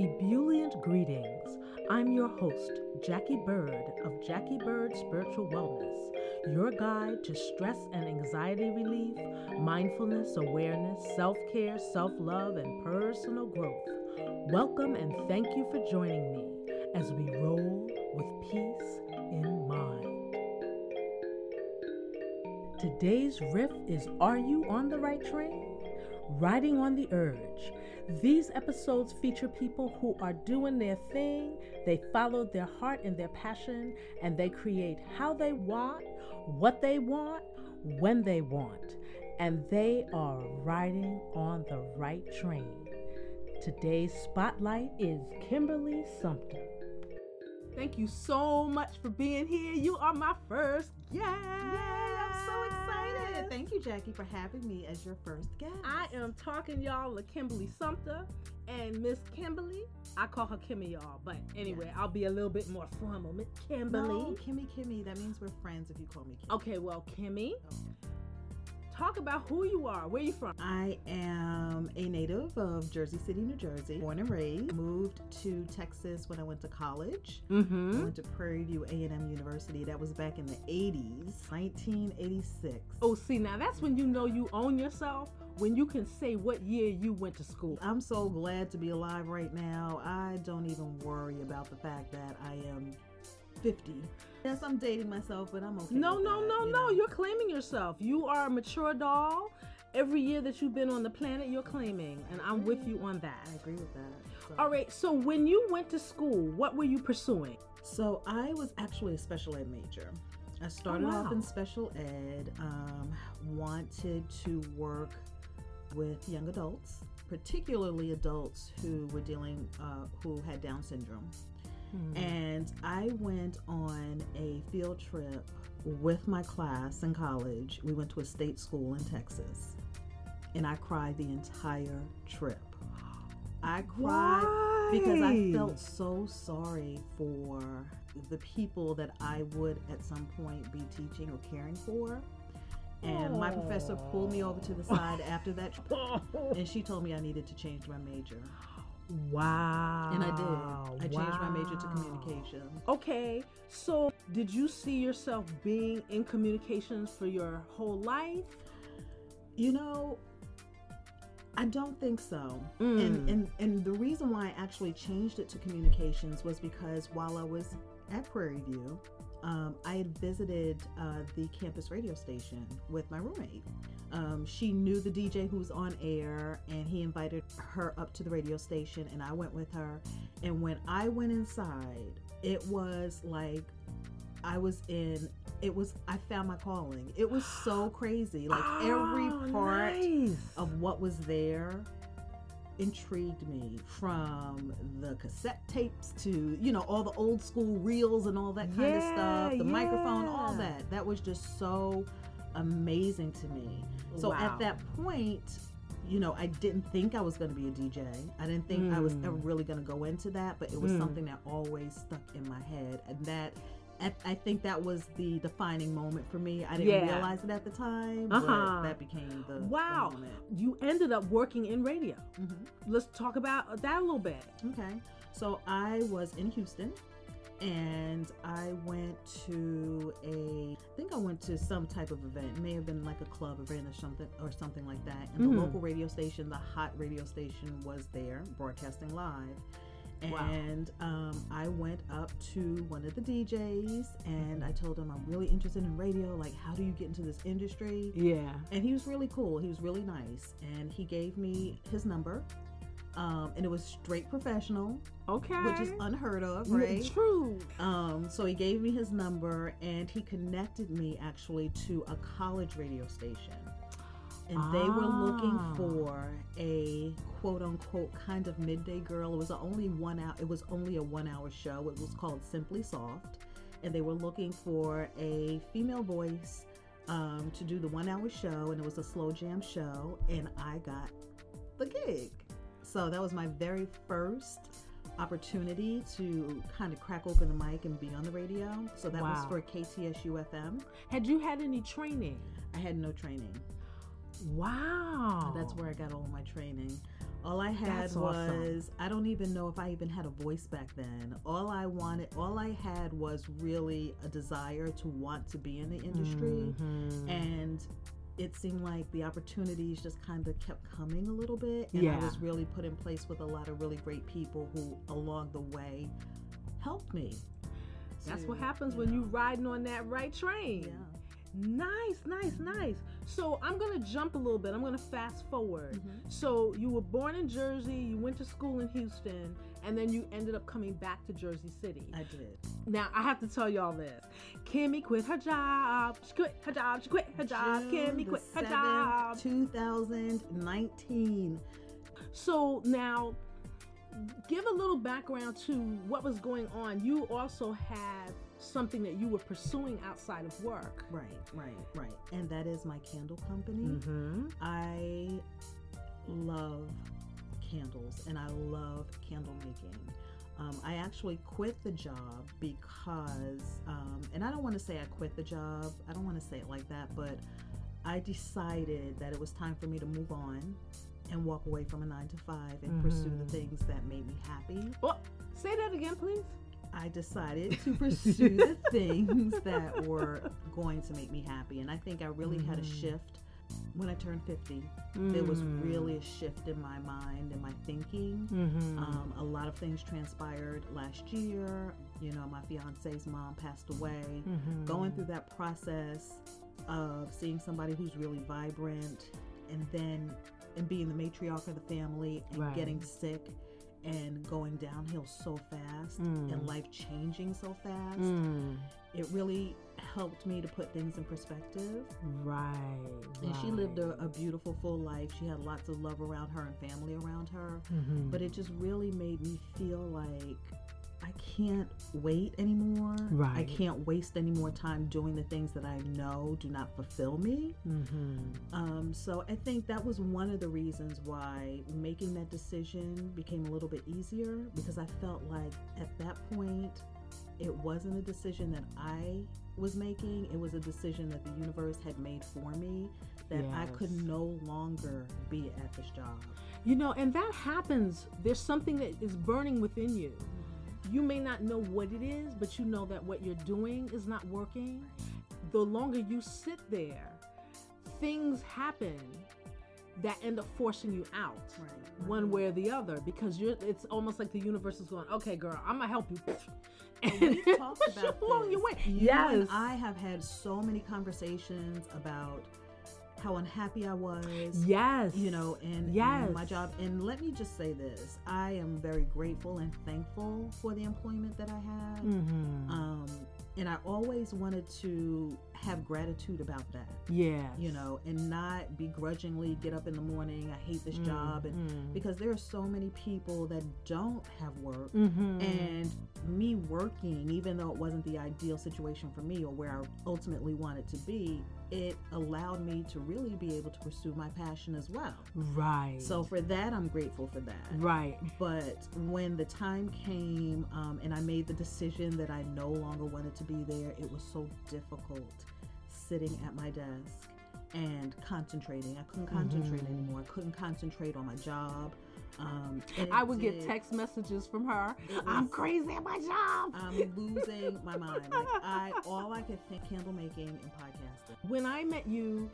Ebullient greetings. I'm your host, Jackie Bird of Jackie Bird Spiritual Wellness, your guide to stress and anxiety relief, mindfulness, awareness, self care, self love, and personal growth. Welcome and thank you for joining me as we roll with peace in mind. Today's riff is Are You on the Right Train? Riding on the Urge. These episodes feature people who are doing their thing, they follow their heart and their passion, and they create how they want, what they want, when they want, and they are riding on the right train. Today's spotlight is Kimberly Sumter. Thank you so much for being here. You are my first guest. Yay. Thank you, Jackie, for having me as your first guest. I am talking y'all to Kimberly Sumter and Miss Kimberly. I call her Kimmy, y'all, but anyway, Yes. I'll be a little bit more formal. Miss Kimberly. No, Kimmy, Kimmy. That means we're friends if you call me Kimmy. Okay, well, Kimmy, Okay. Talk about who you are. Where you from? I am a native of Jersey City, New Jersey. Born and raised. Moved to Texas when I went to college. I Mm-hmm. went to Prairie View A&M University. That was back in the 80s, 1986. Oh, see, now that's when you know you own yourself. When you can say what year you went to school. I'm so glad to be alive right now. I don't even worry about the fact that I am 50. Yes, I'm dating myself, but I'm okay. No, no, that, no, you no. know? You're claiming yourself. You are a mature doll. Every year that you've been on the planet, you're claiming, and I'm with you on that. I agree with that. So. All right. So when you went to school, what were you pursuing? So I was actually a special ed major. I started wow. off in special ed. Um, wanted to work with young adults, particularly adults who were dealing, uh, who had Down syndrome. Hmm. And I went on a field trip with my class in college. We went to a state school in Texas, and I cried the entire trip. I cried because I felt so sorry for the people that I would at some point be teaching or caring for. And my professor pulled me over to the side after that, and she told me I needed to change my major. Wow. And I did. I changed my major to Wow. communication. Okay, so did you see yourself being in communications for your whole life? You know, I don't think so. Mm. And, and and the reason why I actually changed it to communications was because while I was at Prairie View, um, I had visited uh, the campus radio station with my roommate. Um, she knew the DJ who was on air, and he invited her up to the radio station, and I went with her. And when I went inside, it was like I was in. It was I found my calling. It was so crazy. Like every Oh, part nice. of what was there intrigued me from the cassette tapes to you know all the old school reels and all that kind of stuff Yeah, the microphone all that that was just so amazing to me so Wow. at that point you know i didn't think i was going to be a dj i didn't think i was Mm. ever really going to go into that but it was Mm. something that always stuck in my head and that I- I think that was the defining moment for me. I didn't Yeah. realize it at the time, Uh-huh. but that became the the Wow. moment. You ended up working in radio. Mhm. Let's talk about that a little bit. Okay. So I was in Houston and I went to a I think I went to some type of event. It may have been like a club event or something or something like that. And Mhm. the local radio station, the hot radio station was there broadcasting live. Wow. And um, I went up to one of the DJs and I told him I'm really interested in radio. Like, how do you get into this industry? Yeah. And he was really cool. He was really nice. And he gave me his number. Um, and it was straight professional, Okay. which is unheard of, right? True. Um, so he gave me his number and he connected me actually to a college radio station. And they were looking Ah. for a quote unquote kind of midday girl. It was only one hour it was only a one hour show. It was called Simply Soft. And they were looking for a female voice um, to do the one hour show and it was a slow jam show and I got the gig. So that was my very first opportunity to kind of crack open the mic and be on the radio. So that was for KTSU FM. Had you had any training? I had no training. Wow. That's where I got all my training. All I had That's was awesome. I don't even know if I even had a voice back then. All I wanted, all I had was really a desire to want to be in the industry, Mhm. and it seemed like the opportunities just kind of kept coming a little bit, and I was really put in place with a lot of really great people who, along the way, helped me. That's to, what happens when you're riding on that right train. Yeah. Nice, nice, nice. So I'm gonna jump a little bit. I'm gonna fast forward. Mhm. So you were born in Jersey, you went to school in Houston, and then you ended up coming back to Jersey City. I did. Now I have to tell y'all this. Kimmy quit her job. She quit her job. She quit her job. June Kimmy quit her 7th, job. 2019. So now, give a little background to what was going on. You also had something that you were pursuing outside of work. Right, right, right. And that is my candle company. Mm-hmm. I love candles and I love candle making. Um, I actually quit the job because, um, and I don't want to say I quit the job, I don't want to say it like that, but I decided that it was time for me to move on and walk away from a nine to five and pursue the Mhm. things that made me happy. Oh, say that again, please. I decided to pursue the things that were going to make me happy. And I think I really had a Mhm. shift when I turned 50. There was Mm. really a shift in my mind and my thinking. Mhm. Um, a lot of things transpired last year. You know, my fiance's mom passed away. Mhm. Going through that process of seeing somebody who's really vibrant and then and being the matriarch of the family and Right. getting sick and going downhill so fast Mm. and life changing so fast Mm. it really helped me to put things in perspective Right. and she lived a, a beautiful full life she had lots of love around her and family around her Mhm. but it just really made me feel like I can't wait anymore. Right. I can't waste any more time doing the things that I know do not fulfill me. Mhm. Um, so I think that was one of the reasons why making that decision became a little bit easier because I felt like at that point it wasn't a decision that I was making, it was a decision that the universe had made for me that I could no longer be at this job. You know, and that happens. There's something that is burning within you. You may not know what it is, but you know that what you're doing is not working. The longer you sit there, things happen that end up forcing you out Right. one way or the other because you're it's almost like the universe is going, "Okay, girl, I'm going to help you." And we've talked about along your way. You yes. and I have had so many conversations about how unhappy I was. yes. You know, and, and Yes. my job. And let me just say this: I am very grateful and thankful for the employment that I had. Mhm. Um, and I always wanted to have gratitude about that. Yeah. You know, and not begrudgingly get up in the morning. I hate this job, and Mhm. because there are so many people that don't have work Mhm. and me working even though it wasn't the ideal situation for me or where i ultimately wanted to be it allowed me to really be able to pursue my passion as well right. so for that i'm grateful for that right. but when the time came um, and i made the decision that i no longer wanted to be there it was so difficult sitting at my desk and concentrating i couldn't concentrate Mhm. anymore i couldn't concentrate on my job um, I would get text messages from her. it I'm crazy at my job. I'm losing my mind. Like I, all I could think, candle making and podcasting. when I met you,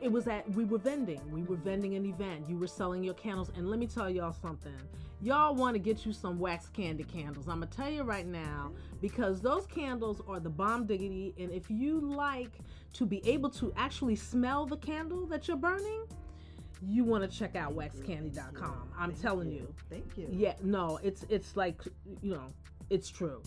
it was at we were vending. We were mm-hmm. vending an event. You were selling your candles, and let me tell y'all something. Y'all want to get you some Wax Kandy candles. I'm gonna tell you right now because those candles are the bomb diggity. And if you like to be able to actually smell the candle that you're burning, you want to check out waxkandy.com. I'm Thank telling you. Thank you. Yeah, no, it's it's like you know, it's true.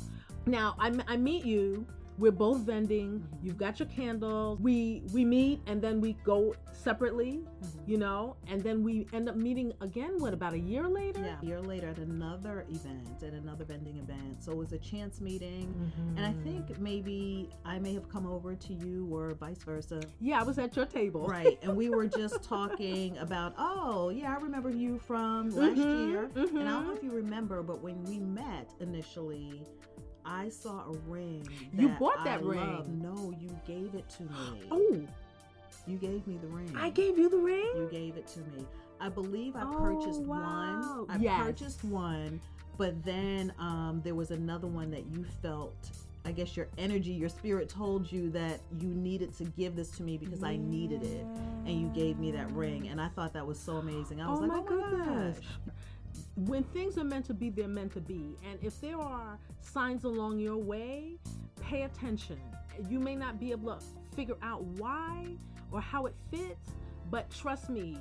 Now I, I meet you. We're both vending. Mhm. You've got your candles. We we meet and then we go separately, Mhm. you know, and then we end up meeting again. What about a year later? Yeah. A year later at another event, at another vending event. So it was a chance meeting. Mhm. And I think maybe I may have come over to you or vice versa. yeah, I was at your table. Right. And we were just talking about, oh, yeah, I remember you from last Mhm, year. And I don't know if you remember, but when we met initially, I saw a ring. You bought that I ring. loved. No, you gave it to me. Oh, You gave me the ring. I gave you the ring. You gave it to me. I believe I Oh, purchased wow. one. I Yes. purchased one, but then um, there was another one that you felt. I guess your energy, your spirit told you that you needed to give this to me because I needed it, and you gave me that ring, and I thought that was so amazing. I was Oh like, my oh my goodness. gosh. When things are meant to be, they're meant to be. And if there are signs along your way, pay attention. You may not be able to figure out why or how it fits, but trust me,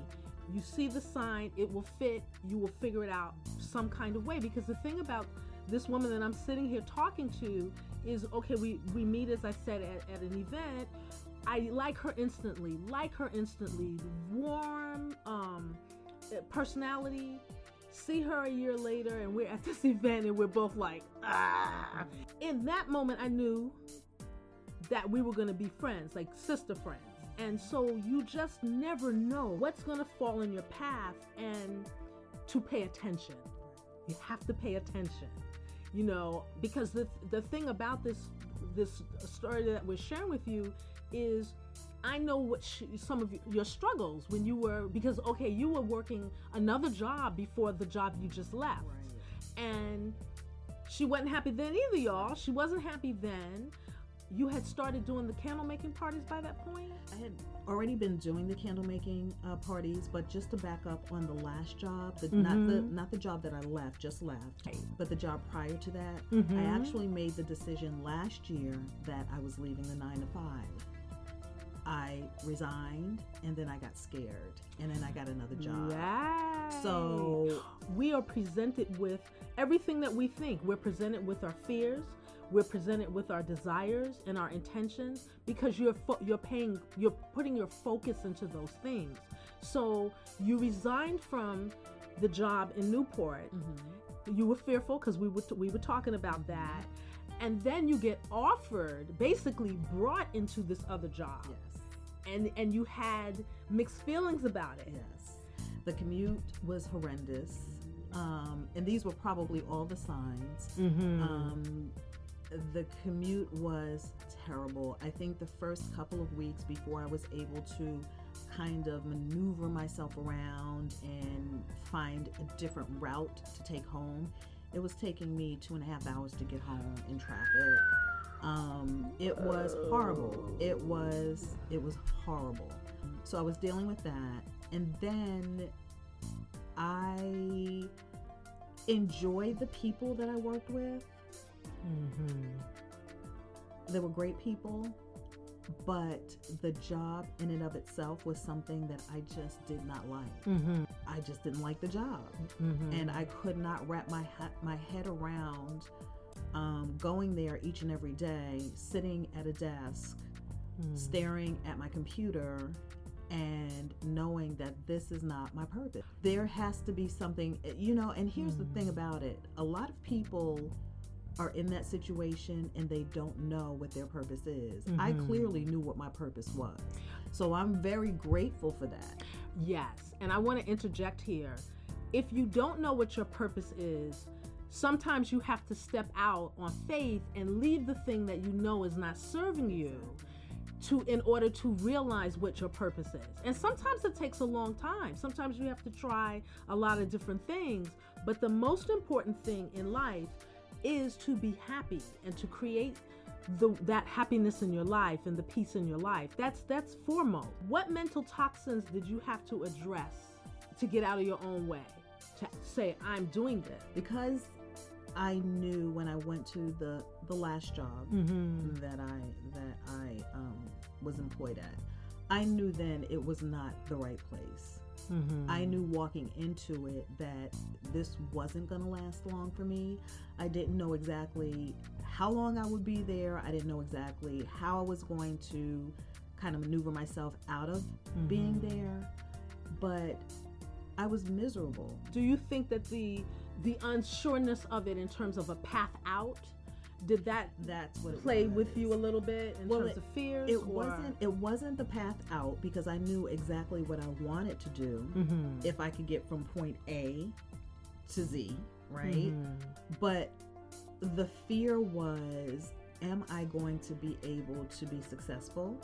you see the sign, it will fit, you will figure it out some kind of way. Because the thing about this woman that I'm sitting here talking to is okay, we, we meet, as I said, at, at an event. I like her instantly, like her instantly. Warm, um, personality. See her a year later, and we're at this event, and we're both like, ah. In that moment, I knew that we were going to be friends, like sister friends. And so you just never know what's going to fall in your path and to pay attention. You have to pay attention. You know, because the the thing about this this story that we're sharing with you is I know what sh- some of your struggles when you were because okay, you were working another job before the job you just left. And she wasn't happy then either, y'all. She wasn't happy then. You had started doing the candle making parties by that point? I had already been doing the candle making uh, parties, but just to back up on the last job, the, not the Mhm. not the job that I left, just left, but the job prior to that, I Mhm. actually made the decision last year that I was leaving the nine to five. I resigned, and then I got scared, and then I got another job. Right. So we are presented with everything that we think. We're presented with our fears. We're presented with our desires and our intentions because you're fo- you're paying you're putting your focus into those things. So you resigned from the job in Newport. mhm. You were fearful because we were we were talking about that, and then you get offered, basically brought into this other job, yes. And and you had mixed feelings about it. Yes. The commute was horrendous. Um, and these were probably all the signs. Mm-hmm. Um, the commute was terrible. I think the first couple of weeks before I was able to kind of maneuver myself around and find a different route to take home, it was taking me two and a half hours to get home in traffic. Um, it was horrible. It was it was horrible. So I was dealing with that, and then I enjoyed the people that I worked with. mm-hmm. They were great people, but the job in and of itself was something that I just did not like. Mm-hmm. I just didn't like the job, Mm-hmm. and I could not wrap my ha- my head around um, going there each and every day, sitting at a desk, Mm-hmm. staring at my computer. And knowing that this is not my purpose. There has to be something, you know, and here's the thing about it a lot of people are in that situation and they don't know what their purpose is. I Mhm. clearly knew what my purpose was. So I'm very grateful for that. Yes, and I want to interject here. If you don't know what your purpose is, sometimes you have to step out on faith and leave the thing that you know is not serving you to in order to realize what your purpose is. And sometimes it takes a long time. Sometimes you have to try a lot of different things, but the most important thing in life is to be happy and to create the, that happiness in your life and the peace in your life. That's that's foremost. What mental toxins did you have to address to get out of your own way? To say I'm doing this. Because I knew when I went to the the last job Mm-hmm. that I that I um, was employed at, I knew then it was not the right place. Mm-hmm. I knew walking into it that this wasn't going to last long for me. I didn't know exactly how long I would be there. I didn't know exactly how I was going to kind of maneuver myself out of being there. But I was miserable. Do you think that the the unsureness of it in terms of a path out did that That's what play was. with you a little bit in Well, terms it- of fears? It or- wasn't it wasn't the path out because I knew exactly what I wanted to do Mhm. if I could get from point A to Z, right? Mhm. But the fear was am I going to be able to be successful?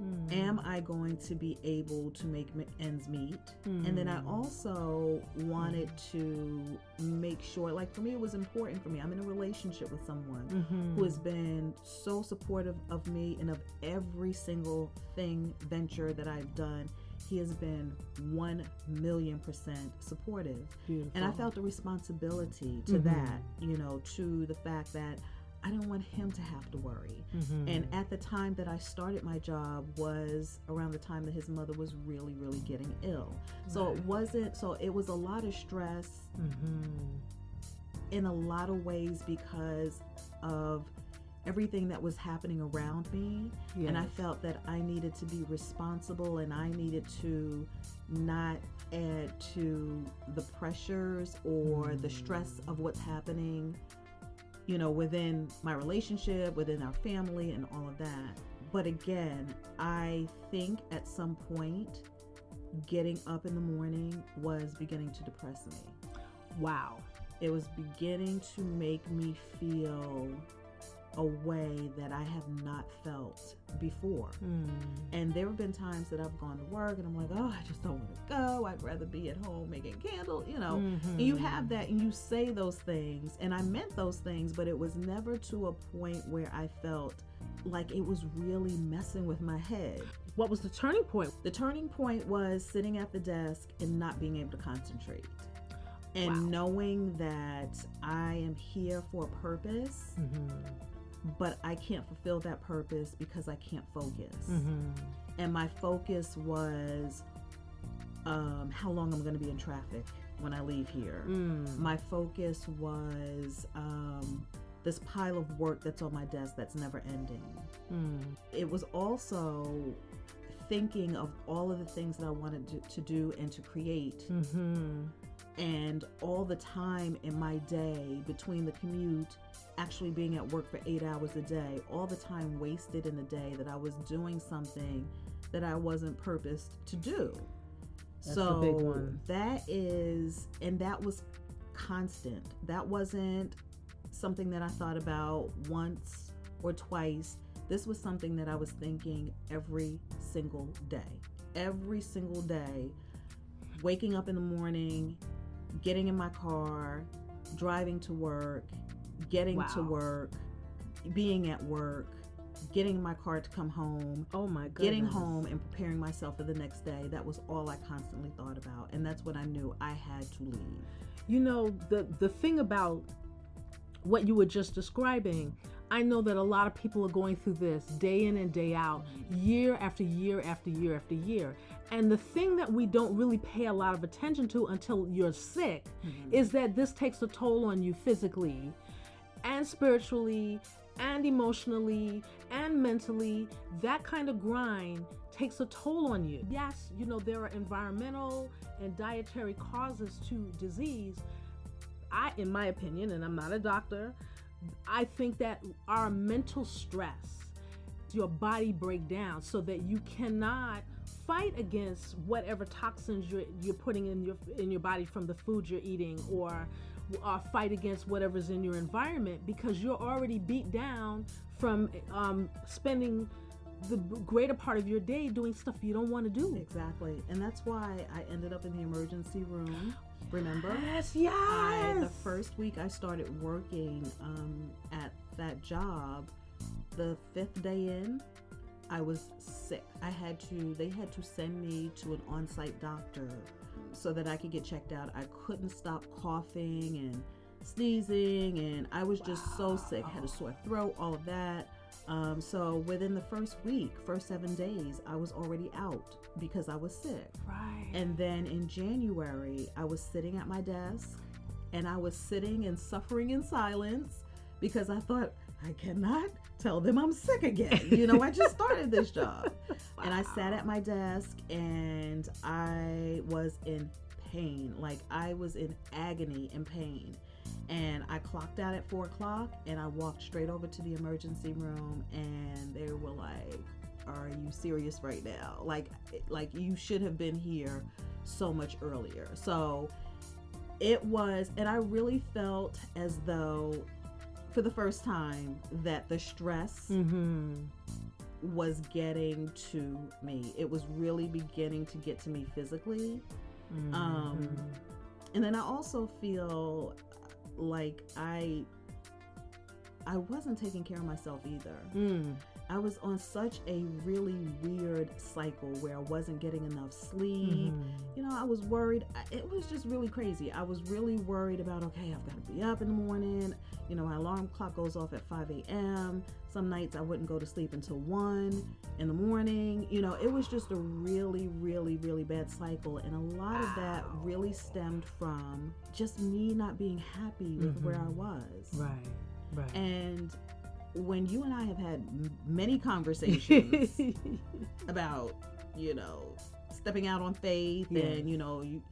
Mm. Am I going to be able to make ends meet? Mm. And then I mm. also wanted to make sure, like for me, it was important for me. I'm in a relationship with someone mm-hmm. who has been so supportive of me and of every single thing, venture that I've done. He has been 1 million percent supportive. Beautiful. And I felt a responsibility to mm-hmm. that, you know, to the fact that I didn't want him to have to worry. Mm-hmm. And at the time that I started my job was around the time that his mother was really, really getting ill. Right. So it wasn't, so it was a lot of stress mm-hmm. in a lot of ways because of everything that was happening around me. Yes. And I felt that I needed to be responsible and I needed to not add to the pressures or mm. the stress of what's happening you know, within my relationship, within our family, and all of that. But again, I think at some point, getting up in the morning was beginning to depress me. Wow. It was beginning to make me feel a way that I have not felt before. Mm. And there have been times that I've gone to work and I'm like, oh, I just don't want to go. I'd rather be at home making candles, you know. Mm-hmm. And you have that and you say those things. And I meant those things, but it was never to a point where I felt like it was really messing with my head. What was the turning point? The turning point was sitting at the desk and not being able to concentrate and wow. knowing that I am here for a purpose. Mm-hmm but I can't fulfill that purpose because I can't focus. Mm-hmm. And my focus was um, how long I'm going to be in traffic when I leave here. Mm. My focus was um, this pile of work that's on my desk that's never ending. Mm. It was also thinking of all of the things that I wanted to, to do and to create. Mm-hmm. And all the time in my day between the commute actually being at work for eight hours a day, all the time wasted in the day that I was doing something that I wasn't purposed to do. That's so that is, and that was constant. That wasn't something that I thought about once or twice. This was something that I was thinking every single day. Every single day, waking up in the morning, getting in my car, driving to work, getting wow. to work, being at work, getting my car to come home. Oh my god. Getting home and preparing myself for the next day. That was all I constantly thought about. And that's when I knew I had to leave. You know, the the thing about what you were just describing, I know that a lot of people are going through this day in and day out, year after year after year after year. And the thing that we don't really pay a lot of attention to until you're sick mm-hmm. is that this takes a toll on you physically and spiritually and emotionally and mentally. That kind of grind takes a toll on you. Yes, you know, there are environmental and dietary causes to disease. I, in my opinion, and I'm not a doctor, I think that our mental stress, your body break down so that you cannot fight against whatever toxins you're, you're putting in your in your body from the food you're eating or fight against whatever's in your environment because you're already beat down from um, spending the greater part of your day doing stuff you don't want to do. Exactly. And that's why I ended up in the emergency room. Remember? Yes, yes. I, the first week I started working um, at that job, the fifth day in, I was sick. I had to, they had to send me to an on site doctor so that I could get checked out. I couldn't stop coughing and sneezing, and I was just so sick. Had a sore throat, all of that. Um, so within the first week, first seven days, I was already out because I was sick. Right. And then in January, I was sitting at my desk and I was sitting and suffering in silence because I thought, I cannot tell them I'm sick again. You know, I just started this job. wow. And I sat at my desk and I was in pain. Like I was in agony and pain. And I clocked out at four o'clock and I walked straight over to the emergency room and they were like, Are you serious right now? Like like you should have been here so much earlier. So it was and I really felt as though for the first time that the stress mm-hmm. was getting to me. It was really beginning to get to me physically. Um, Mhm. and then I also feel like I I wasn't taking care of myself either. Mm. I was on such a really weird cycle where I wasn't getting enough sleep. Mhm. You know, I was worried. It was just really crazy. I was really worried about, okay, I've got to be up in the morning. You know, my alarm clock goes off at 5 a.m. Some nights I wouldn't go to sleep until 1 in the morning. You know, it was just a really, really, really bad cycle. And a lot of that really stemmed from just me not being happy with where I Mhm. was. Right. Right. And when you and I have had m- many conversations about, you know, stepping out on faith Yes. and, you know, you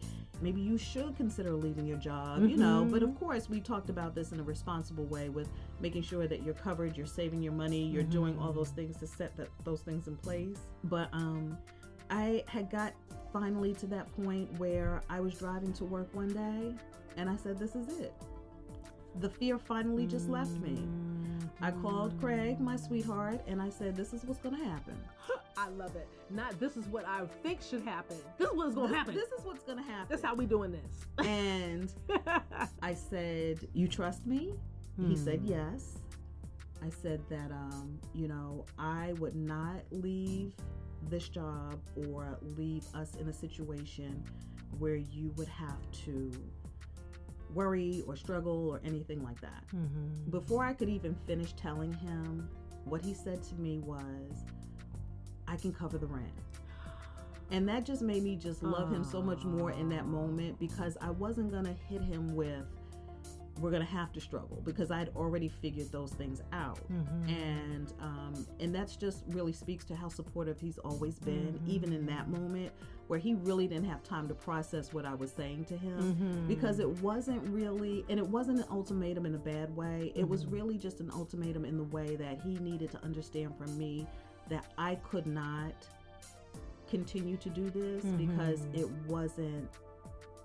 maybe you should consider leaving your job, you know, but of Mhm. course we talked about this in a responsible way with making sure that you're covered, you're saving your money, you're doing all Mhm. those things to set that those things in place. But um I had got finally to that point where I was driving to work one day and I said this is it. The fear finally just left me. I called Craig, my sweetheart, and I said, This is what's going to happen. I love it. Not this is what I think should happen. This is what's gonna This- happen. This is what's going to happen. That's how we doing this. And I said, You trust me? He said, Hmm. Yes. I said that, um, you know, I would not leave this job or leave us in a situation where you would have to worry or struggle or anything like that. Mhm. Before I could even finish telling him, what he said to me was, I can cover the rent. And that just made me just love him so much more in that moment because I wasn't going to hit him with, we're going to have to struggle because I'd already figured those things out. Mhm. And um, and that's just really speaks to how supportive he's always been, even in that moment where he really didn't have time to process what I was saying to him Mhm. because it wasn't really and it wasn't an ultimatum in a bad way it was Mhm. really just an ultimatum in the way that he needed to understand from me that i could not continue to do this because Mhm. it wasn't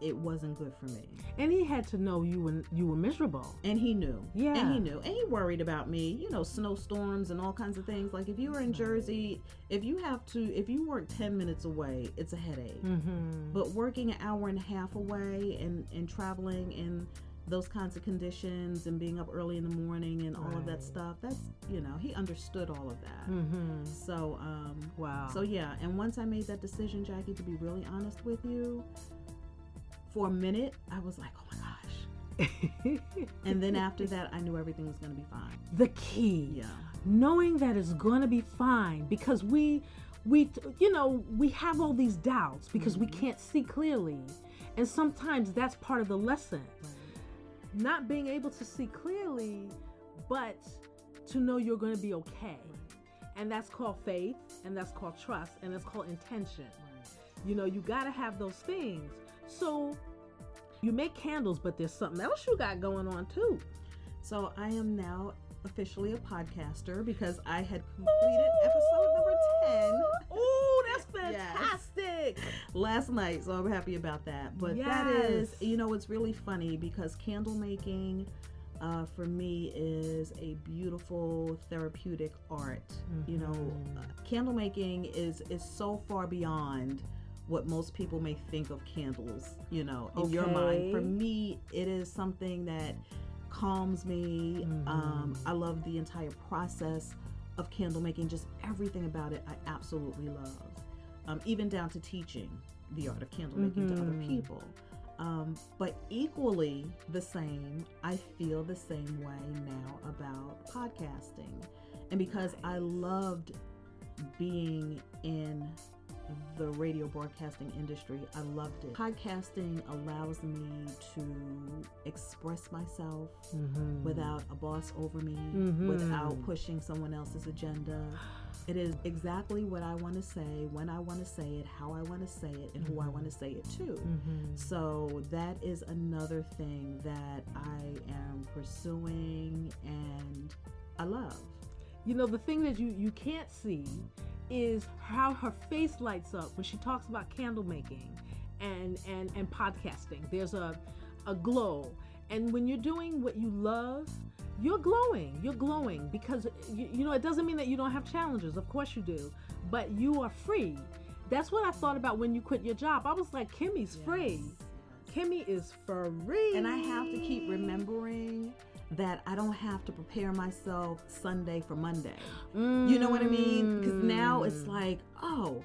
it wasn't good for me and he had to know you were you were miserable. and he knew Yeah. and he knew and he worried about me you know snowstorms and all kinds of things like if you were in jersey if you have to if you work 10 minutes away it's a headache Mm-hmm. but working an hour and a half away and and traveling in those kinds of conditions and being up early in the morning and all of that stuff that's you know he understood all of that mm-hmm. so um Wow. so yeah and once i made that decision jackie to be really honest with you for a minute i was like oh my gosh. And then after that i knew everything was going to be fine. The key. yeah. Knowing that it's going to be fine because we we you know we have all these doubts because we Mhm. can't see clearly. And sometimes that's part of the lesson. Not being able to see clearly but to know you're going to be okay. And that's called faith and that's called trust and that's called intention. You know you got to have those things so you make candles but there's something else you got going on too so i am now officially a podcaster because i had completed episode number 10 Oh, that's Yes. fantastic. last night, so I'm happy about that. But that is, you know, it's really funny because candle making uh, for me is a beautiful therapeutic art. You know, Mhm. uh, candle making is is so far beyond what most people may think of candles. You know, in your mind. For me, it is something that calms me. Um, Mhm. I love the entire process of candle making, just everything about it. I absolutely love, um, even down to teaching the art of candle making to other Mhm. people. Um, but equally the same, I feel the same way now about podcasting. And because I loved being in the radio broadcasting industry, I loved it. Podcasting allows me to express myself Mhm. without a boss over me, Mhm. without pushing someone else's agenda. It is exactly what I want to say, when I want to say it, how I want to say it, and who I Mhm. want to say it to. Mhm. So that is another thing that I am pursuing and I love. You know, the thing that you you can't see is how her face lights up when she talks about candle making and and and podcasting. There's a a glow, and when you're doing what you love, you're glowing. You're glowing because you, you know it doesn't mean that you don't have challenges. Of course you do, but you are free. That's what I thought about when you quit your job. I was like, Kimmy's Yes, free. Kimmy is free. And I have to keep remembering that I don't have to prepare myself Sunday for Monday. You know what I mean? Because now it's Mm. like, oh,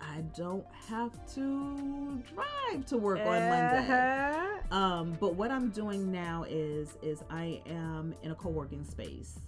I don't have to drive to work on Monday. Uh-huh. Um, but what I'm doing now is is I am in a co-working space.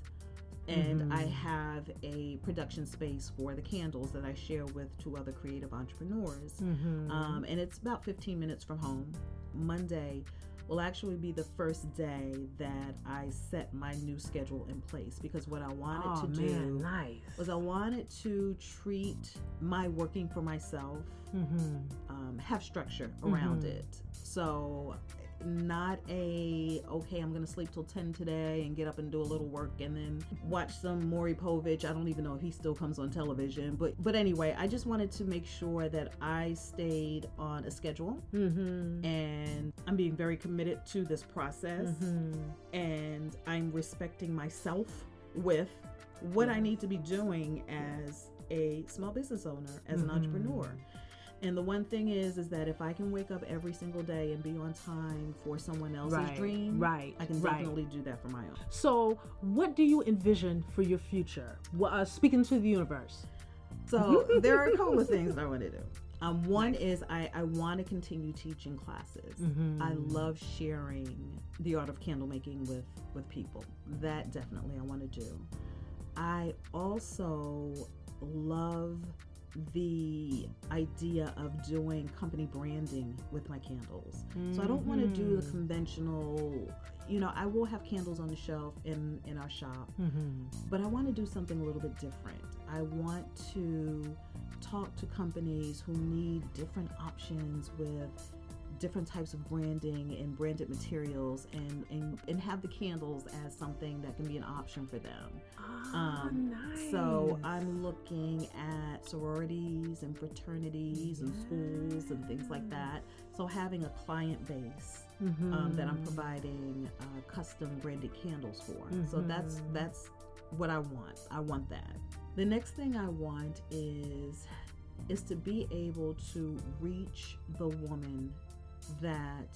And I Mhm. have a production space for the candles that I share with two other creative entrepreneurs. Mhm. Um, and it's about 15 minutes from home. Monday will actually be the first day that I set my new schedule in place because what I wanted oh, to man, do nice. was I wanted to treat my working for myself, mm-hmm. um, have structure around Mhm. it. So, not a okay, I'm gonna sleep till 10 today and get up and do a little work and then watch some Maury Povich. I don't even know if he still comes on television, but but anyway, I just wanted to make sure that I stayed on a schedule Mm-hmm. and I'm being very committed to this process Mm-hmm. and I'm respecting myself with what I need to be doing as a small business owner, as an Mhm. entrepreneur. And the one thing is, is that if I can wake up every single day and be on time for someone else's Right, dream, right, I can right. definitely do that for my own. So, what do you envision for your future? Uh, speaking to the universe. So there are a couple of things that I want to do. Um, one is I, I want to continue teaching classes. Mhm. I love sharing the art of candle making with with people. That definitely I want to do. I also love the idea of doing company branding with my candles. So I don't want to do the Mhm. conventional, you know, I will have candles on the shelf in in our shop, Mhm. but I want to do something a little bit different. I want to talk to companies who need different options with different types of branding and branded materials and, and, and have the candles as something that can be an option for them. Ah, Um, nice. So I'm looking at sororities and fraternities and schools and things like that. So having a client base um, that I'm Mhm. providing uh, custom branded candles for. So that's Mhm. that's what I want. I want that. The next thing I want is is to be able to reach the woman that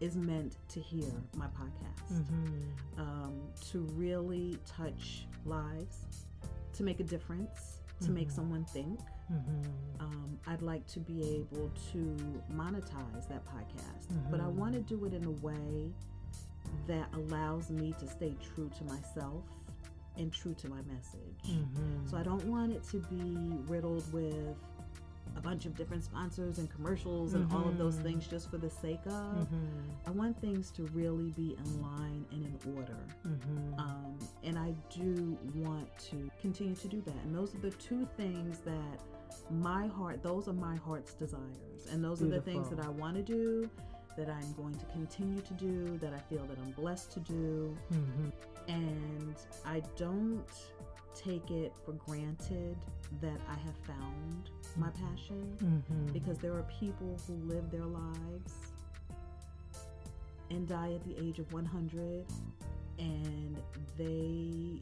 is meant to hear my podcast. Mhm. Um, to really touch lives, to make a difference, to make Mhm. someone think. Mhm. Um, I'd like to be able to monetize that podcast, but I Mhm. want to do it in a way that allows me to stay true to myself and true to my message. Mhm. So I don't want it to be riddled with a bunch of different sponsors and commercials and all of those Mhm. things just for the sake of. Mhm. I want things to really be in line and in order. Mhm. Um, and I do want to continue to do that. And those are the two things that my heart, those are my heart's desires. And those are the things that I want to do, that I'm going to continue to do, that I feel that I'm blessed to do. Mhm. And I don't take it for granted that I have found my passion Mhm. because there are people who live their lives and die at the age of 100 and they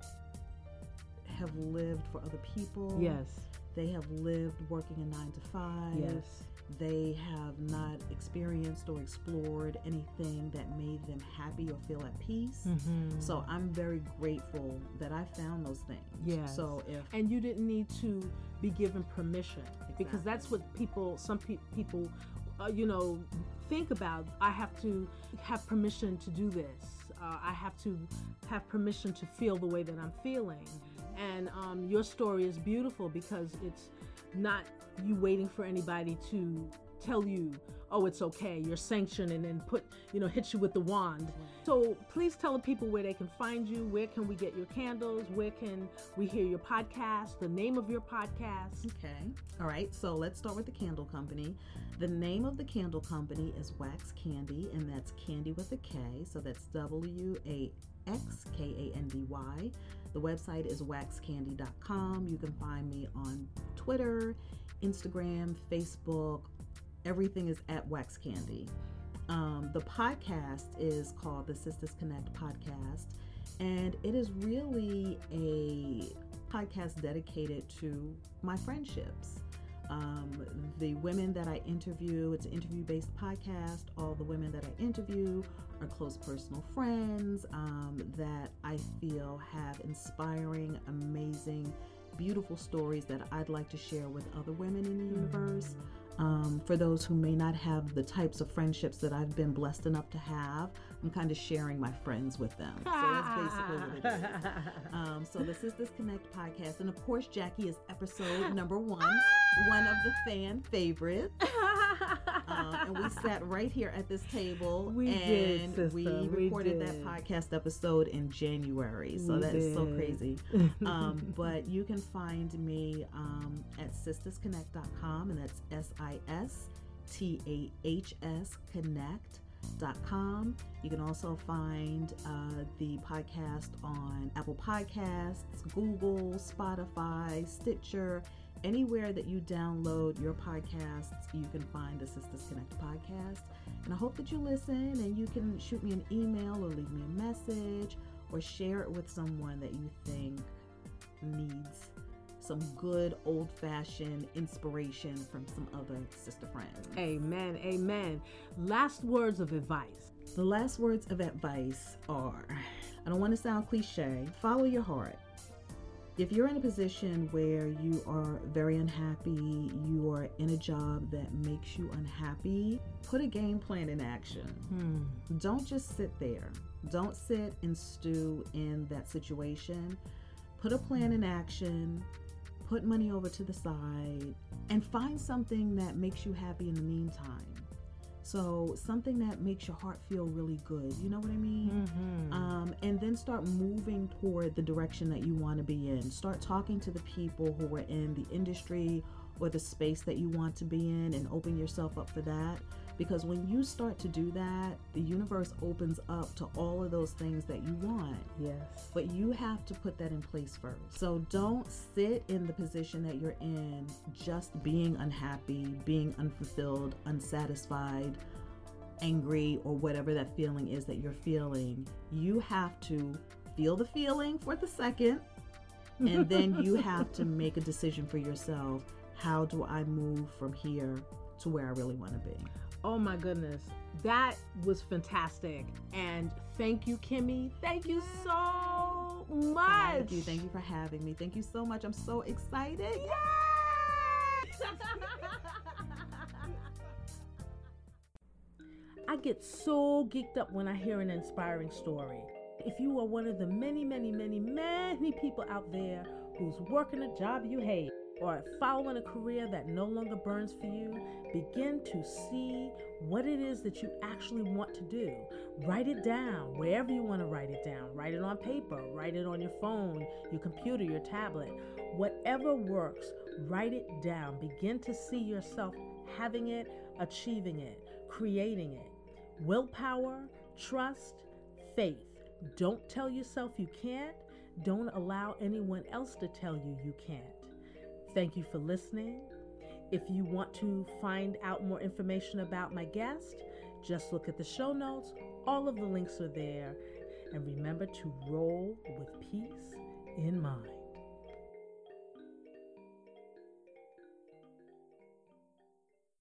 have lived for other people. Yes. They have lived working a nine to five. Yes. They have not experienced or explored anything that made them happy or feel at peace. Mhm. So I'm very grateful that I found those things. Yeah. So if and you didn't need to be given permission because that's what people some pe- people uh, you know think about i have to have permission to do this uh, i have to have permission to feel the way that i'm feeling and um, your story is beautiful because it's not you waiting for anybody to tell you oh it's okay you're sanctioned and then put you know hit you with the wand so please tell the people where they can find you where can we get your candles where can we hear your podcast the name of your podcast Okay. All right. So let's start with the candle company. The name of the candle company is Wax Kandy, and that's candy with a K. So that's W A X K A N D Y. The website is waxkandy.com. You can find me on Twitter, Instagram, Facebook. Everything is at Wax Kandy. Um, the podcast is called the Sisters Connect Podcast, And it is really a podcast dedicated to my friendships. Um, the women that I interview, it's an interview based podcast. All the women that I interview are close personal friends um, that I feel have inspiring, amazing, beautiful stories that I'd like to share with other women in the universe. Um, for those who may not have the types of friendships that I've been blessed enough to have, I'm kind of sharing my friends with them. So that's basically what it is. Um, so the Sistahs Connect podcast, and of course, Jackie is episode number one, one of the fan favorites. Um, and we sat right here at this table, We and did, we we recorded that podcast episode in January. So We that is so crazy. Um, but you can find me um, at sistahsconnect.com, and that's S I S T A H S Connect.com. You can also find uh, the podcast on Apple Podcasts, Google, Spotify, Stitcher. Anywhere that you download your podcasts, you can find the Sistahs Connect podcast. And I hope that you listen and you can shoot me an email or leave me a message or share it with someone that you think needs some good old fashioned inspiration from some other sister friends. amen. Amen. Last words of advice. The last words of advice are I don't want to sound cliche, follow your heart. If you're in a position where you are very unhappy, you are in a job that makes you unhappy, put a game plan in action. Hmm. Don't just sit there. Don't sit and stew in that situation. Put a plan in action, put money over to the side, and find something that makes you happy in the meantime. So, something that makes your heart feel really good. You know what I mean? Mhm. Um, and then start moving toward the direction that you want to be in. Start talking to the people who are in the industry or the space that you want to be in and open yourself up for that. Because when you start to do that, the universe opens up to all of those things that you want. Yes. But you have to put that in place first. So don't sit in the position that you're in just being unhappy, being unfulfilled, unsatisfied, angry, or whatever that feeling is that you're feeling. You have to feel the feeling for the second, and then you have to make a decision for yourself. How do I move from here to where I really want to be? Oh my goodness. That was fantastic. And thank you, Kimmy. Thank you so much. Thank you. Thank you for having me. Thank you so much. I'm so excited. I get so geeked up when I hear an inspiring story. If you are one of the many, many, many, many people out there who's working a job you hate or following a career that no longer burns for you, begin to see what it is that you actually want to do. Write it down wherever you want to write it down. Write it on paper, write it on your phone, your computer, your tablet. Whatever works, write it down. Begin to see yourself having it, achieving it, creating it. Willpower, trust, faith. Don't tell yourself you can't. Don't allow anyone else to tell you you can't. Thank you for listening. If you want to find out more information about my guest, just look at the show notes. All of the links are there. And remember to roll with peace in mind.